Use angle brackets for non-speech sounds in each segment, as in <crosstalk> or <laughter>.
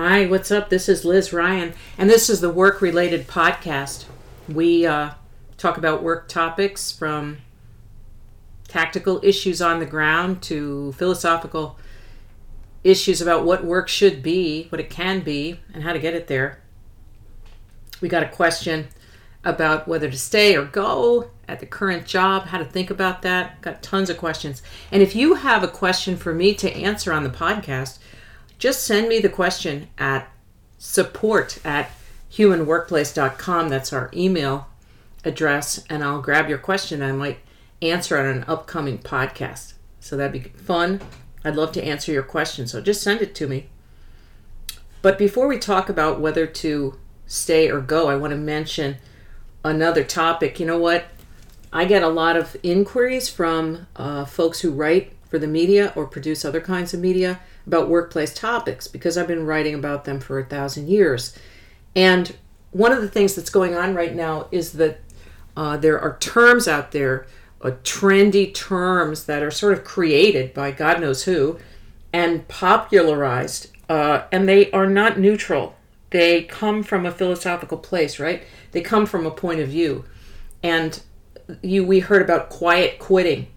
Hi, what's up? This is Liz Ryan, and this is the work related podcast. We uh, talk about work topics from tactical issues on the ground to philosophical issues about what work should be, what it can be, and how to get it there. We got a question about whether to stay or go at the current job, how to think about that. Got tons of questions. And if you have a question for me to answer on the podcast, just send me the question at support at humanworkplace.com. That's our email address, and I'll grab your question. I might answer on an upcoming podcast. So that'd be fun. I'd love to answer your question. So just send it to me. But before we talk about whether to stay or go, I want to mention another topic. You know what? I get a lot of inquiries from uh, folks who write for the media or produce other kinds of media about workplace topics because I've been writing about them for a thousand years. And one of the things that's going on right now is that uh, there are terms out there, uh, trendy terms that are sort of created by God knows who and popularized, uh, and they are not neutral. They come from a philosophical place, right? They come from a point of view. And you we heard about quiet quitting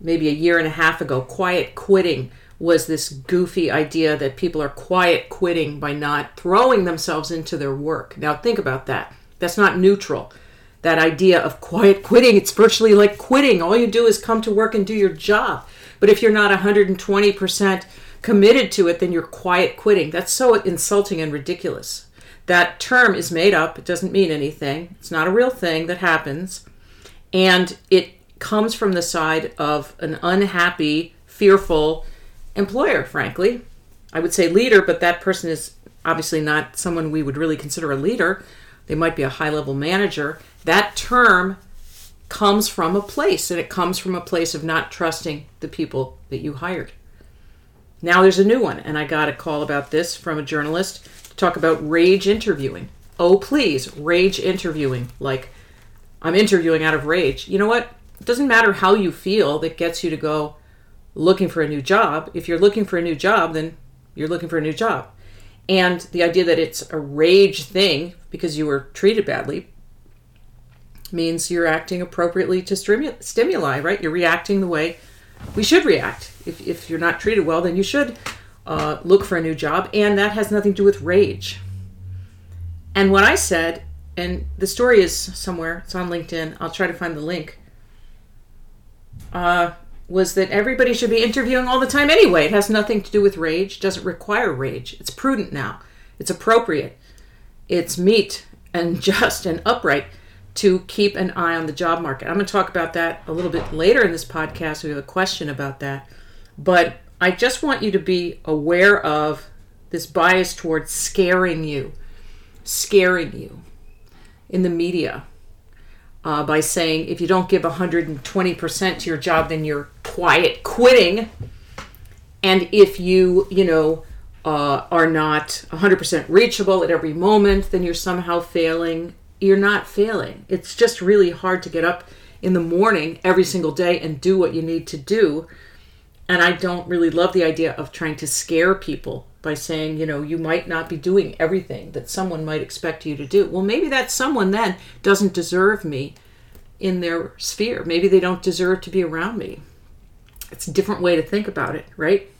maybe a year and a half ago. Quiet quitting was this goofy idea that people are quiet quitting by not throwing themselves into their work. Now, think about that. That's not neutral. That idea of quiet quitting, it's virtually like quitting. All you do is come to work and do your job. But if you're not 120% committed to it, then you're quiet quitting. That's so insulting and ridiculous. That term is made up, it doesn't mean anything. It's not a real thing that happens. And it comes from the side of an unhappy, fearful, employer, frankly. I would say leader, but that person is obviously not someone we would really consider a leader. They might be a high level manager. That term comes from a place, and it comes from a place of not trusting the people that you hired. Now there's a new one, and I got a call about this from a journalist to talk about rage interviewing. Oh, please, rage interviewing. Like, I'm interviewing out of rage. You know what? It doesn't matter how you feel that gets you to go, looking for a new job. If you're looking for a new job, then you're looking for a new job. And the idea that it's a rage thing because you were treated badly means you're acting appropriately to stimuli, right? You're reacting the way we should react. If, if you're not treated well, then you should uh, look for a new job. And that has nothing to do with rage. And what I said, and the story is somewhere, it's on LinkedIn, I'll try to find the link. Uh, was that everybody should be interviewing all the time anyway. It has nothing to do with rage, doesn't require rage. It's prudent now, it's appropriate, it's meet and <laughs> just and upright to keep an eye on the job market. I'm going to talk about that a little bit later in this podcast. We have a question about that. But I just want you to be aware of this bias towards scaring you, scaring you in the media uh, by saying if you don't give 120% to your job, then you're quiet quitting. And if you, you know, uh, are not 100% reachable at every moment, then you're somehow failing. You're not failing. It's just really hard to get up in the morning every single day and do what you need to do. And I don't really love the idea of trying to scare people by saying, you know, you might not be doing everything that someone might expect you to do. Well, maybe that someone then doesn't deserve me in their sphere. Maybe they don't deserve to be around me. It's a different way to think about it, right?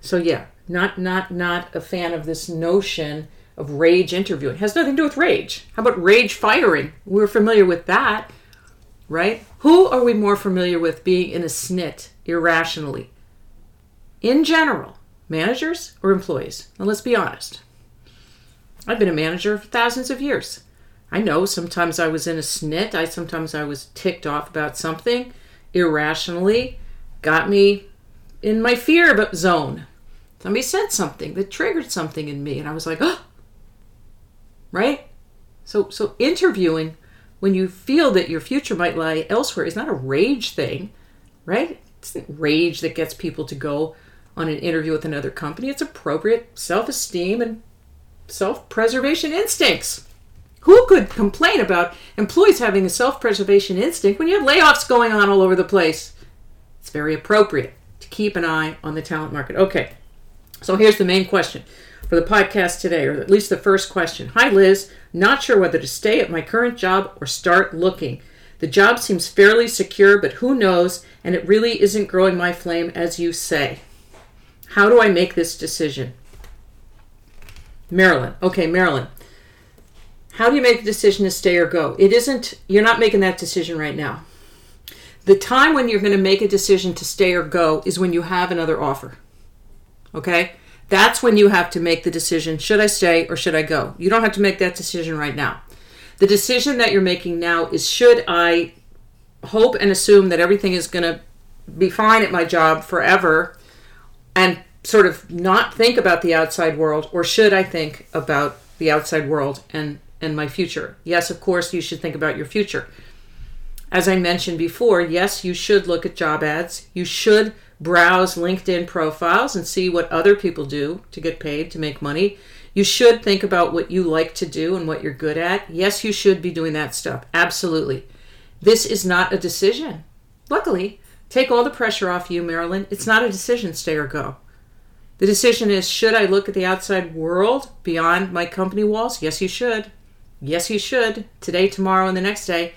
So yeah, not not not a fan of this notion of rage interviewing. It has nothing to do with rage. How about rage firing? We're familiar with that, right? Who are we more familiar with being in a snit irrationally? In general, Managers or employees? Now let's be honest. I've been a manager for thousands of years. I know sometimes I was in a snit. I sometimes I was ticked off about something irrationally, got me in my fear zone. Somebody said something that triggered something in me, and I was like, oh, right? So, so interviewing when you feel that your future might lie elsewhere is not a rage thing, right? It's rage that gets people to go on an interview with another company. It's appropriate self esteem and self preservation instincts. Who could complain about employees having a self preservation instinct when you have layoffs going on all over the place? It's very appropriate to keep an eye on the talent market. Okay, So here's the main question for the podcast today, or at least the first question. Hi, Liz. Not sure whether to stay at my current job or start looking. The job seems fairly secure, but who knows, and it really isn't growing my flame as you say. How do I make this decision? Marilyn. Okay, Marilyn. How do you make a decision to stay or go? It isn't, you're not making that decision right now. The time when you're going to make a decision to stay or go is when you have another offer. Okay? That's when you have to make the decision should I stay or should I go? You don't have to make that decision right now. The decision that you're making now is should I hope and assume that everything is going to be fine at my job forever and sort of not think about the outside world or should I think about the outside world and and my future? Yes, of course you should think about your future. As I mentioned before, yes, you should look at job ads. You should browse LinkedIn profiles and see what other people do to get paid, to make money. You should think about what you like to do and what you're good at. Yes, you should be doing that stuff. Absolutely. This is not a decision. Luckily, take all the pressure off you, Marilyn. It's not a decision, stay or go. The decision is should I look at the outside world beyond my company walls? Yes, you should. Yes, you should. Today, tomorrow, and the next day.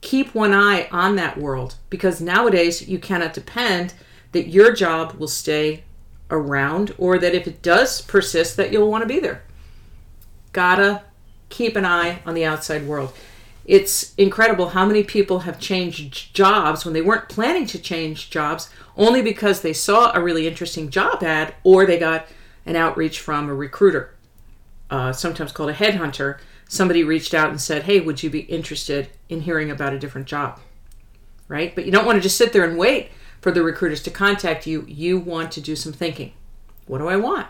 Keep one eye on that world because nowadays you cannot depend that your job will stay around or that if it does persist that you'll want to be there. Gotta keep an eye on the outside world. It's incredible how many people have changed jobs when they weren't planning to change jobs only because they saw a really interesting job ad or they got an outreach from a recruiter, uh, sometimes called a headhunter. Somebody reached out and said, Hey, would you be interested in hearing about a different job? Right? But you don't want to just sit there and wait for the recruiters to contact you, you want to do some thinking. What do I want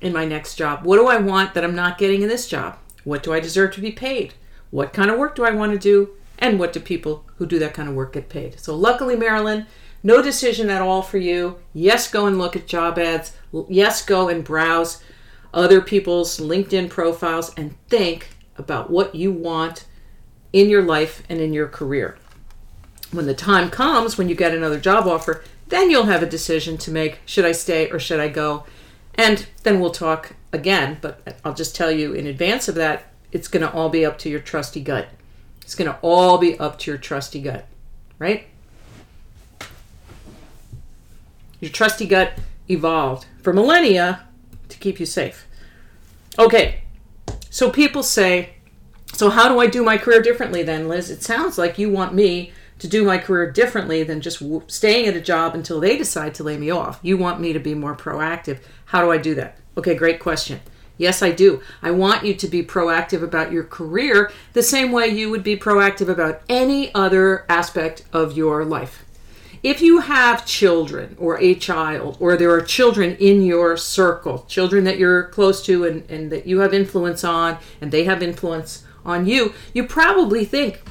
in my next job? What do I want that I'm not getting in this job? What do I deserve to be paid? What kind of work do I want to do? And what do people who do that kind of work get paid? So, luckily, Marilyn, no decision at all for you. Yes, go and look at job ads. Yes, go and browse other people's LinkedIn profiles and think about what you want in your life and in your career when the time comes when you get another job offer, then you'll have a decision to make should I stay or should I go? And then we'll talk again, but I'll just tell you in advance of that, it's going to all be up to your trusty gut. It's going to all be up to your trusty gut, right? Your trusty gut evolved for millennia to keep you safe. Okay, so people say, so how do I do my career differently then, Liz? It sounds like you want me to do my career differently than just staying at a job until they decide to lay me off. You want me to be more proactive. How do I do that? Okay, great question. Yes, I do. I want you to be proactive about your career the same way you would be proactive about any other aspect of your life. If you have children or a child, or there are children in your circle, children that you're close to and, and that you have influence on, and they have influence on you, you probably think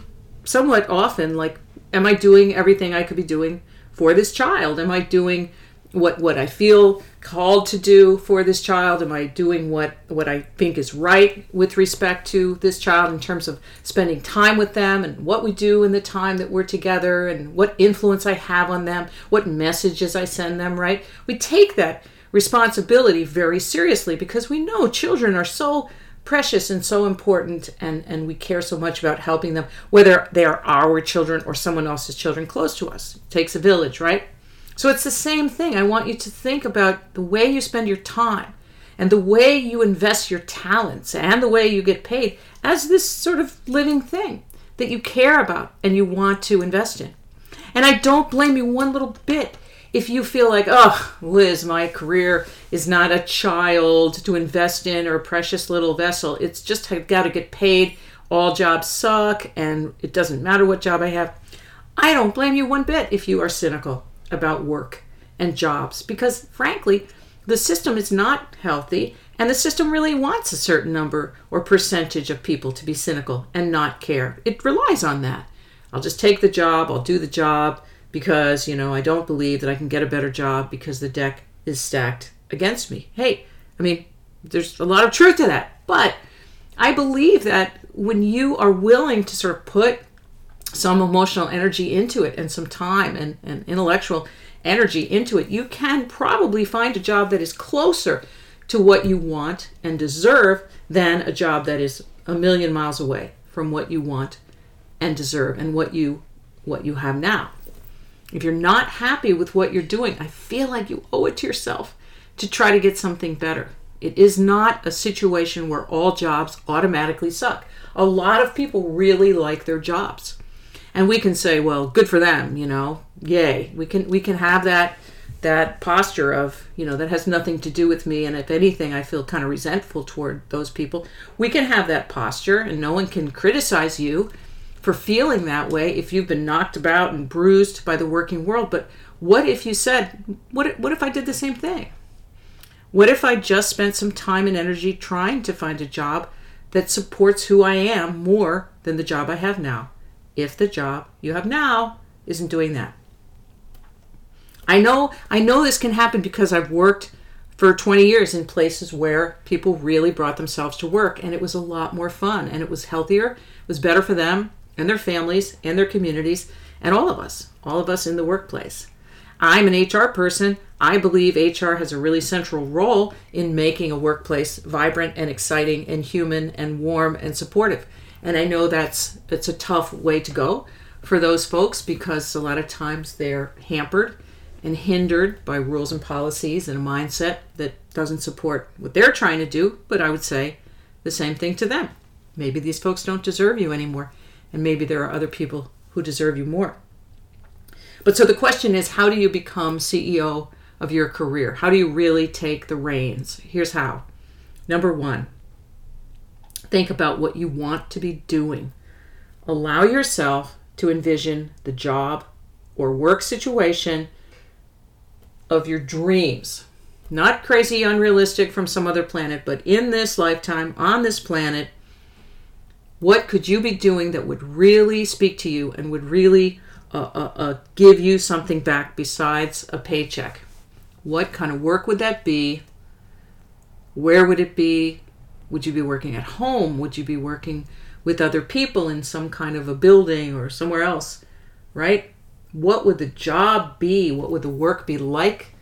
somewhat often, like, am I doing everything I could be doing for this child? Am I doing what what I feel called to do for this child? Am I doing what what I think is right with respect to this child in terms of spending time with them and what we do in the time that we're together and what influence I have on them, what messages I send them, right? We take that responsibility very seriously because we know children are so precious and so important and and we care so much about helping them whether they are our children or someone else's children close to us it takes a village right so it's the same thing i want you to think about the way you spend your time and the way you invest your talents and the way you get paid as this sort of living thing that you care about and you want to invest in and i don't blame you one little bit if you feel like, oh, Liz, my career is not a child to invest in or a precious little vessel, it's just I've got to get paid. All jobs suck, and it doesn't matter what job I have. I don't blame you one bit if you are cynical about work and jobs because, frankly, the system is not healthy, and the system really wants a certain number or percentage of people to be cynical and not care. It relies on that. I'll just take the job, I'll do the job because, you know, I don't believe that I can get a better job because the deck is stacked against me. Hey, I mean, there's a lot of truth to that. But I believe that when you are willing to sort of put some emotional energy into it and some time and, and intellectual energy into it, you can probably find a job that is closer to what you want and deserve than a job that is a million miles away from what you want and deserve and what you what you have now. If you're not happy with what you're doing, I feel like you owe it to yourself to try to get something better. It is not a situation where all jobs automatically suck. A lot of people really like their jobs. And we can say, well, good for them, you know. Yay. We can we can have that that posture of, you know, that has nothing to do with me and if anything I feel kind of resentful toward those people. We can have that posture and no one can criticize you for feeling that way if you've been knocked about and bruised by the working world. But what if you said, what, what if I did the same thing? What if I just spent some time and energy trying to find a job that supports who I am more than the job I have now? If the job you have now isn't doing that. I know I know this can happen because I've worked for 20 years in places where people really brought themselves to work and it was a lot more fun and it was healthier, it was better for them and their families and their communities and all of us, all of us in the workplace. I'm an HR person. I believe HR has a really central role in making a workplace vibrant and exciting and human and warm and supportive. And I know that's it's a tough way to go for those folks because a lot of times they're hampered and hindered by rules and policies and a mindset that doesn't support what they're trying to do, but I would say the same thing to them. Maybe these folks don't deserve you anymore and maybe there are other people who deserve you more. But so the question is how do you become CEO of your career? How do you really take the reins? Here's how. Number one, think about what you want to be doing. Allow yourself to envision the job or work situation of your dreams. Not crazy, unrealistic from some other planet, but in this lifetime, on this planet, what could you be doing that would really speak to you and would really uh, uh, uh, give you something back besides a paycheck? What kind of work would that be? Where would it be? Would you be working at home? Would you be working with other people in some kind of a building or somewhere else? Right? What would the job be? What would the work be like?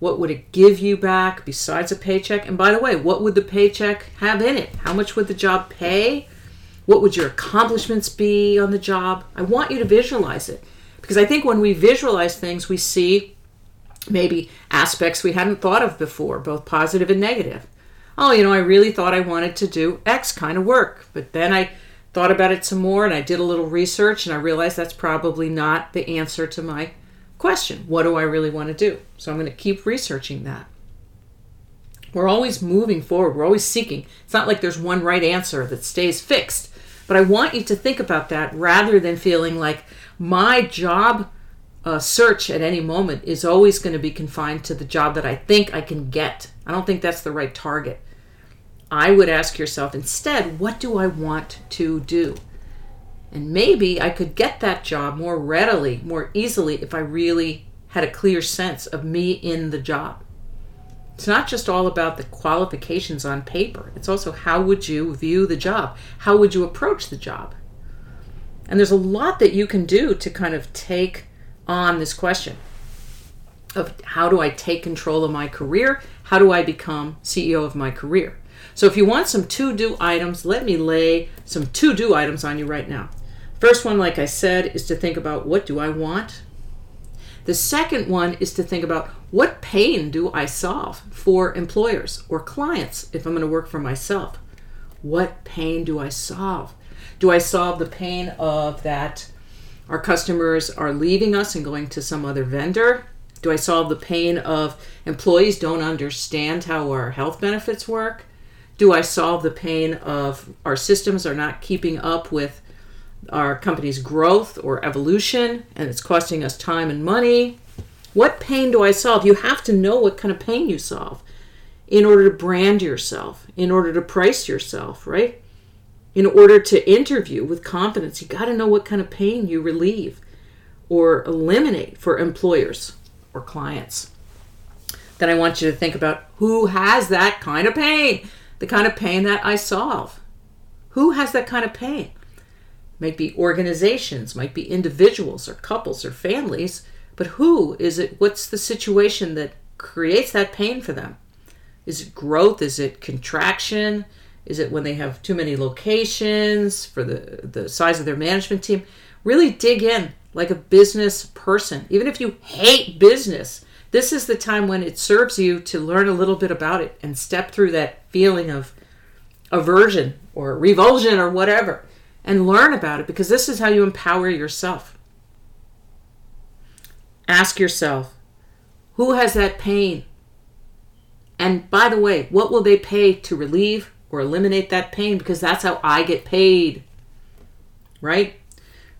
What would it give you back besides a paycheck? And by the way, what would the paycheck have in it? How much would the job pay? What would your accomplishments be on the job? I want you to visualize it because I think when we visualize things, we see maybe aspects we hadn't thought of before, both positive and negative. Oh, you know, I really thought I wanted to do X kind of work, but then I thought about it some more and I did a little research and I realized that's probably not the answer to my question. What do I really want to do? So I'm going to keep researching that. We're always moving forward, we're always seeking. It's not like there's one right answer that stays fixed. But I want you to think about that rather than feeling like my job uh, search at any moment is always going to be confined to the job that I think I can get. I don't think that's the right target. I would ask yourself instead, what do I want to do? And maybe I could get that job more readily, more easily, if I really had a clear sense of me in the job. It's not just all about the qualifications on paper. It's also how would you view the job? How would you approach the job? And there's a lot that you can do to kind of take on this question of how do I take control of my career? How do I become CEO of my career? So if you want some to-do items, let me lay some to-do items on you right now. First one, like I said, is to think about what do I want? The second one is to think about what pain do I solve for employers or clients if I'm going to work for myself? What pain do I solve? Do I solve the pain of that our customers are leaving us and going to some other vendor? Do I solve the pain of employees don't understand how our health benefits work? Do I solve the pain of our systems are not keeping up with our company's growth or evolution and it's costing us time and money. What pain do I solve? You have to know what kind of pain you solve in order to brand yourself, in order to price yourself, right? In order to interview with confidence, you got to know what kind of pain you relieve or eliminate for employers or clients. Then I want you to think about who has that kind of pain, the kind of pain that I solve. Who has that kind of pain? might be organizations, might be individuals or couples or families, but who is it? What's the situation that creates that pain for them? Is it growth? Is it contraction? Is it when they have too many locations for the, the size of their management team? Really dig in like a business person. Even if you hate business, this is the time when it serves you to learn a little bit about it and step through that feeling of aversion or revulsion or whatever and learn about it because this is how you empower yourself. Ask yourself, who has that pain? And by the way, what will they pay to relieve or eliminate that pain? Because that's how I get paid. Right?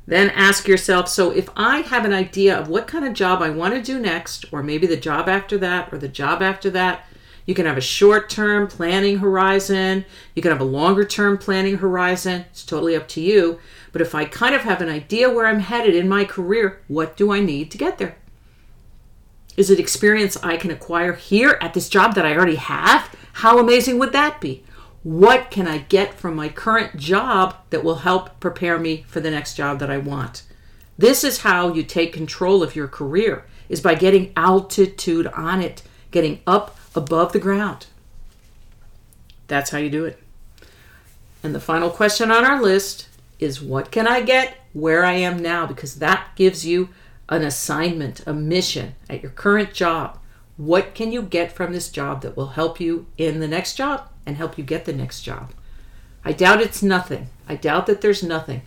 Then ask yourself so if I have an idea of what kind of job I want to do next, or maybe the job after that, or the job after that, you can have a short term planning horizon. You can have a longer term planning horizon. It's totally up to you. But if I kind of have an idea where I'm headed in my career, what do I need to get there? Is it experience I can acquire here at this job that I already have? How amazing would that be? What can I get from my current job that will help prepare me for the next job that I want? This is how you take control of your career is by getting altitude on it, getting up above the ground. That's how you do it. And the final question on our list is what can I get where I am now? Because that gives you an assignment, a mission at your current job. What can you get from this job that will help you in the next job and help you get the next job? I doubt it's nothing. I doubt that there's nothing.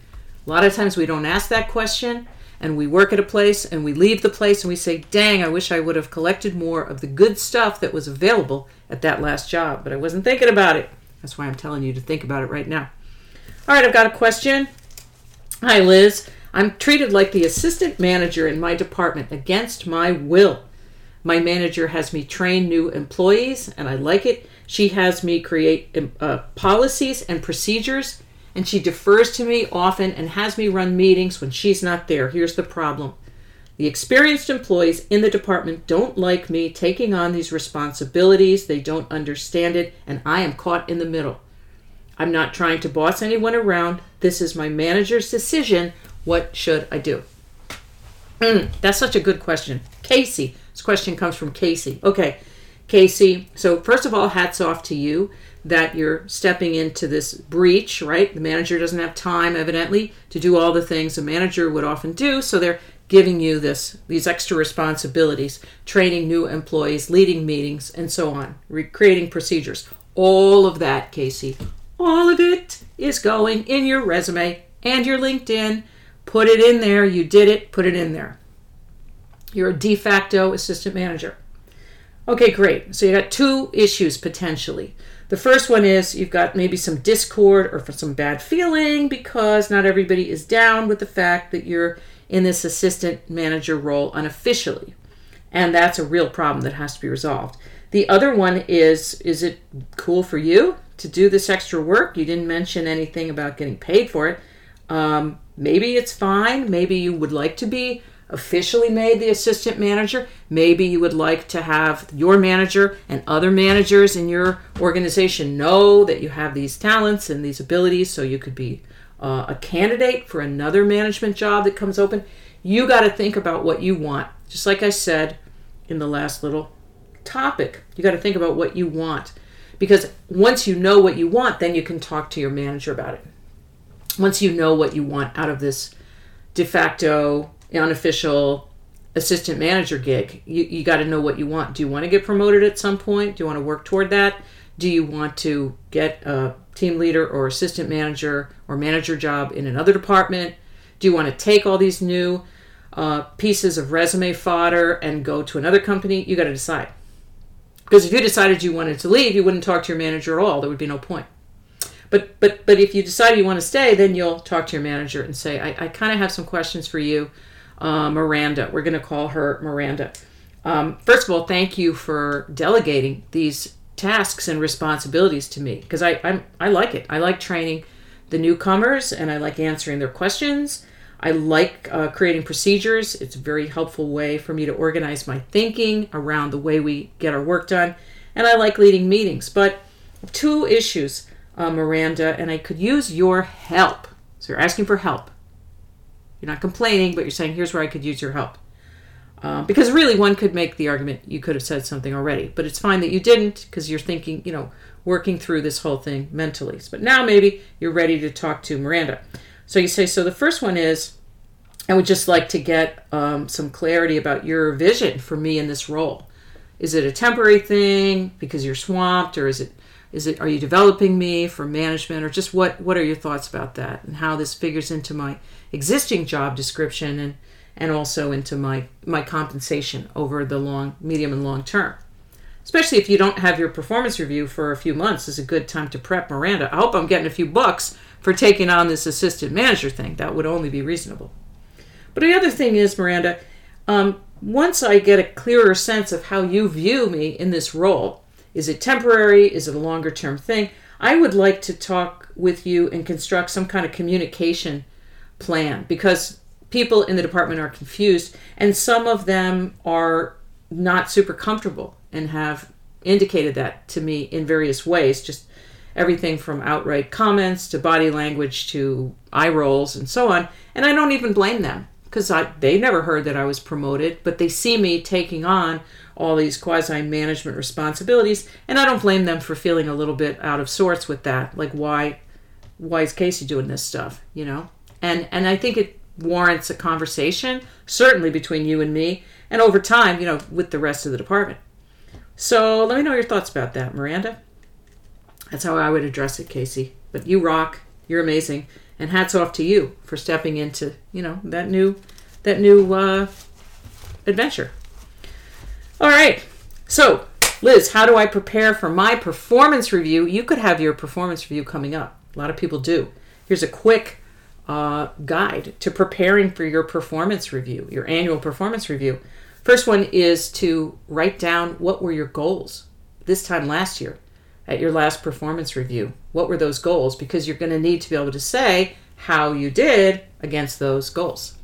A lot of times we don't ask that question and we work at a place and we leave the place and we say, dang, I wish I would have collected more of the good stuff that was available at that last job, but I wasn't thinking about it. That's why I'm telling you to think about it right now. All right, I've got a question. Hi, Liz. I'm treated like the assistant manager in my department against my will. My manager has me train new employees, and I like it. She has me create uh, policies and procedures and she defers to me often and has me run meetings when she's not there. Here's the problem the experienced employees in the department don't like me taking on these responsibilities, they don't understand it, and I am caught in the middle. I'm not trying to boss anyone around. This is my manager's decision. What should I do? Mm, that's such a good question. Casey. This question comes from Casey. Okay, Casey. So, first of all, hats off to you that you're stepping into this breach, right? The manager doesn't have time, evidently, to do all the things a manager would often do, so they're giving you this these extra responsibilities, training new employees, leading meetings, and so on, re- creating procedures. All of that, Casey, all of it is going in your resume and your LinkedIn. Put it in there. You did it. Put it in there. You're a de facto assistant manager. Okay, great. So you got two issues potentially. The first one is you've got maybe some discord or some bad feeling because not everybody is down with the fact that you're in this assistant manager role unofficially. And that's a real problem that has to be resolved. The other one is is it cool for you to do this extra work? You didn't mention anything about getting paid for it. Um, maybe it's fine. Maybe you would like to be officially made the assistant manager. Maybe you would like to have your manager and other managers in your organization know that you have these talents and these abilities so you could be uh, a candidate for another management job that comes open. You got to think about what you want. Just like I said in the last little topic, you got to think about what you want. Because once you know what you want, then you can talk to your manager about it. Once you know what you want out of this de facto unofficial assistant manager gig. You, you got to know what you want. Do you want to get promoted at some point? Do you want to work toward that? Do you want to get a team leader or assistant manager or manager job in another department? Do you want to take all these new uh, pieces of resume fodder and go to another company? You got to decide. Because if you decided you wanted to leave, you wouldn't talk to your manager at all. There would be no point. But but but if you decide you want to stay, then you'll talk to your manager and say, I, I kind of have some questions for you uh, Miranda. We're going to call her Miranda. Um, first of all, thank you for delegating these tasks and responsibilities to me because I I'm, I like it. I like training the newcomers and I like answering their questions. I like uh, creating procedures. It's a very helpful way for me to organize my thinking around the way we get our work done. And I like leading meetings. But two issues, uh, Miranda, and I could use your help. So you're asking for help. You're not complaining, but you're saying, here's where I could use your help. Uh, because really, one could make the argument you could have said something already, but it's fine that you didn't because you're thinking, you know, working through this whole thing mentally. But now maybe you're ready to talk to Miranda. So you say, so the first one is, I would just like to get um, some clarity about your vision for me in this role. Is it a temporary thing because you're swamped, or is it is it are you developing me for management, or just what what are your thoughts about that and how this figures into my existing job description and and also into my my compensation over the long, medium, and long term. Especially if you don't have your performance review for a few months, is a good time to prep Miranda. I hope I'm getting a few bucks for taking on this assistant manager thing. That would only be reasonable. But the other thing is, Miranda, um, once I get a clearer sense of how you view me in this role, is it temporary? Is it a longer term thing? I would like to talk with you and construct some kind of communication plan because people in the department are confused and some of them are not super comfortable and have indicated that to me in various ways just everything from outright comments to body language to eye rolls and so on and i don't even blame them because they never heard that I was promoted, but they see me taking on all these quasi management responsibilities, and I don't blame them for feeling a little bit out of sorts with that. Like, why, why is Casey doing this stuff? You know, and and I think it warrants a conversation, certainly between you and me, and over time, you know, with the rest of the department. So let me know your thoughts about that, Miranda. That's how I would address it, Casey. But you rock. You're amazing and hats off to you for stepping into you know that new that new uh, adventure. All right, so Liz, how do I prepare for my performance review? You could have your performance review coming up. A lot of people do. Here's a quick uh, guide to preparing for your performance review, your annual performance review. First one is to write down what were your goals this time last year at your last performance review. What were those goals? Because you're going to need to be able to say how you did against those goals.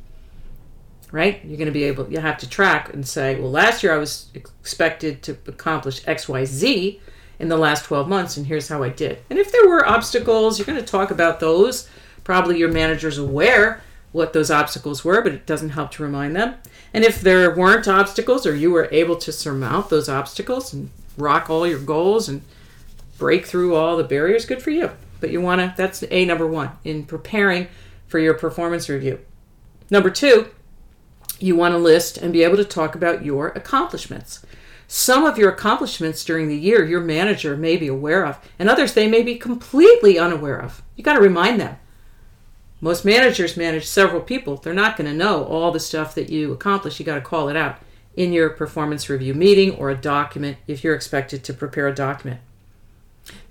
Right? You're going to be able, you have to track and say, well, last year I was expected to accomplish X, Y, Z in the last 12 months, and here's how I did. And if there were obstacles, you're going to talk about those. Probably your manager's aware what those obstacles were, but it doesn't help to remind them. And if there weren't obstacles or you were able to surmount those obstacles and rock all your goals and break through all the barriers, good for you. But you want to, that's A number one in preparing for your performance review. Number two, you want to list and be able to talk about your accomplishments. Some of your accomplishments during the year your manager may be aware of, and others they may be completely unaware of. You got to remind them. Most managers manage several people. They're not going to know all the stuff that you accomplish. You got to call it out in your performance review meeting or a document if you're expected to prepare a document.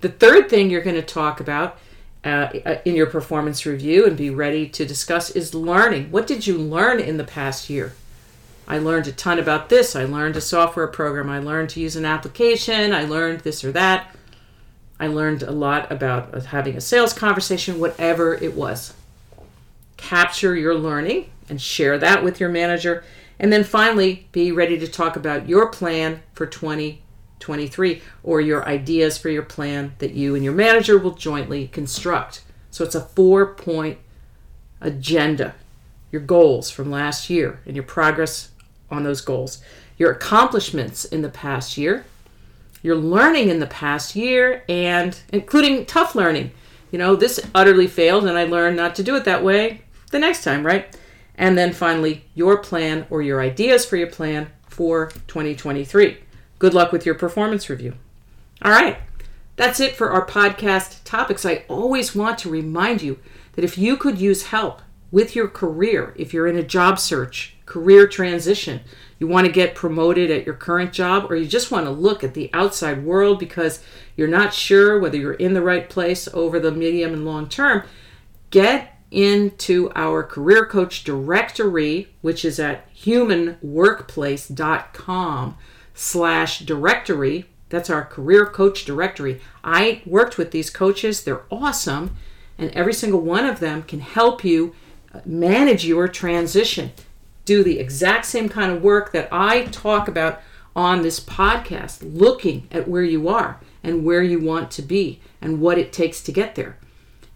The third thing you're going to talk about uh, uh, in your performance review and be ready to discuss is learning. What did you learn in the past year? I learned a ton about this. I learned a software program. I learned to use an application. I learned this or that. I learned a lot about uh, having a sales conversation, whatever it was. Capture your learning and share that with your manager. And then finally, be ready to talk about your plan for 2023 or your ideas for your plan that you and your manager will jointly construct. So it's a four point agenda. Your goals from last year and your progress on those goals, your accomplishments in the past year, your learning in the past year, and including tough learning. You know, this utterly failed and I learned not to do it that way the next time, right? And then finally, your plan or your ideas for your plan for 2023. Good luck with your performance review. All right, that's it for our podcast topics. I always want to remind you that if you could use help with your career, if you're in a job search, career transition, you want to get promoted at your current job, or you just want to look at the outside world because you're not sure whether you're in the right place over the medium and long term, get into our career coach directory, which is at humanworkplace.com slash directory. That's our career coach directory. I worked with these coaches, they're awesome, and every single one of them can help you uh, manage your transition. Do the exact same kind of work that I talk about on this podcast, looking at where you are and where you want to be and what it takes to get there,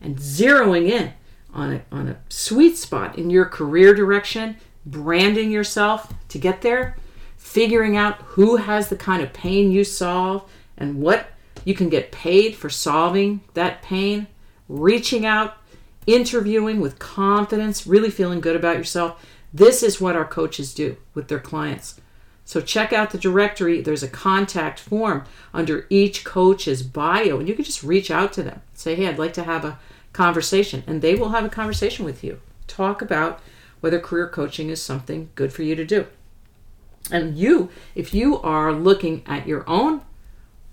and zeroing in on a, on a sweet spot in your career direction branding yourself to get there, figuring out who has the kind of pain you solve and what you can get paid for solving that pain, reaching out, interviewing with confidence, really feeling good about yourself. This is what our coaches do with their clients. So check out the directory. There's a contact form under each coach's bio, and you can just reach out to them. Say, hey, I'd like to have a conversation, and they will have a conversation with you. Talk about whether career coaching is something good for you to do. And you, if you are looking at your own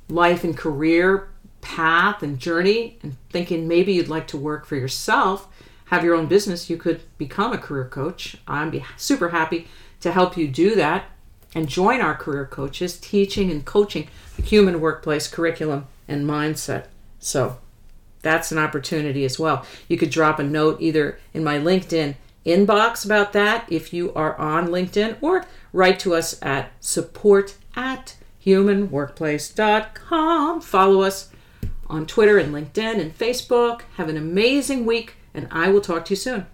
life and career path and journey and thinking maybe you'd like to work for yourself, have your own business, you could become a career coach. I'm super happy to help you do that and join our career coaches teaching and coaching the human workplace curriculum and mindset. So that's an opportunity as well. You could drop a note either in my LinkedIn inbox about that if you are on LinkedIn or write to us at support at humanworkplace.com. Follow us on Twitter and LinkedIn and Facebook. Have an amazing week, and I will talk to you soon.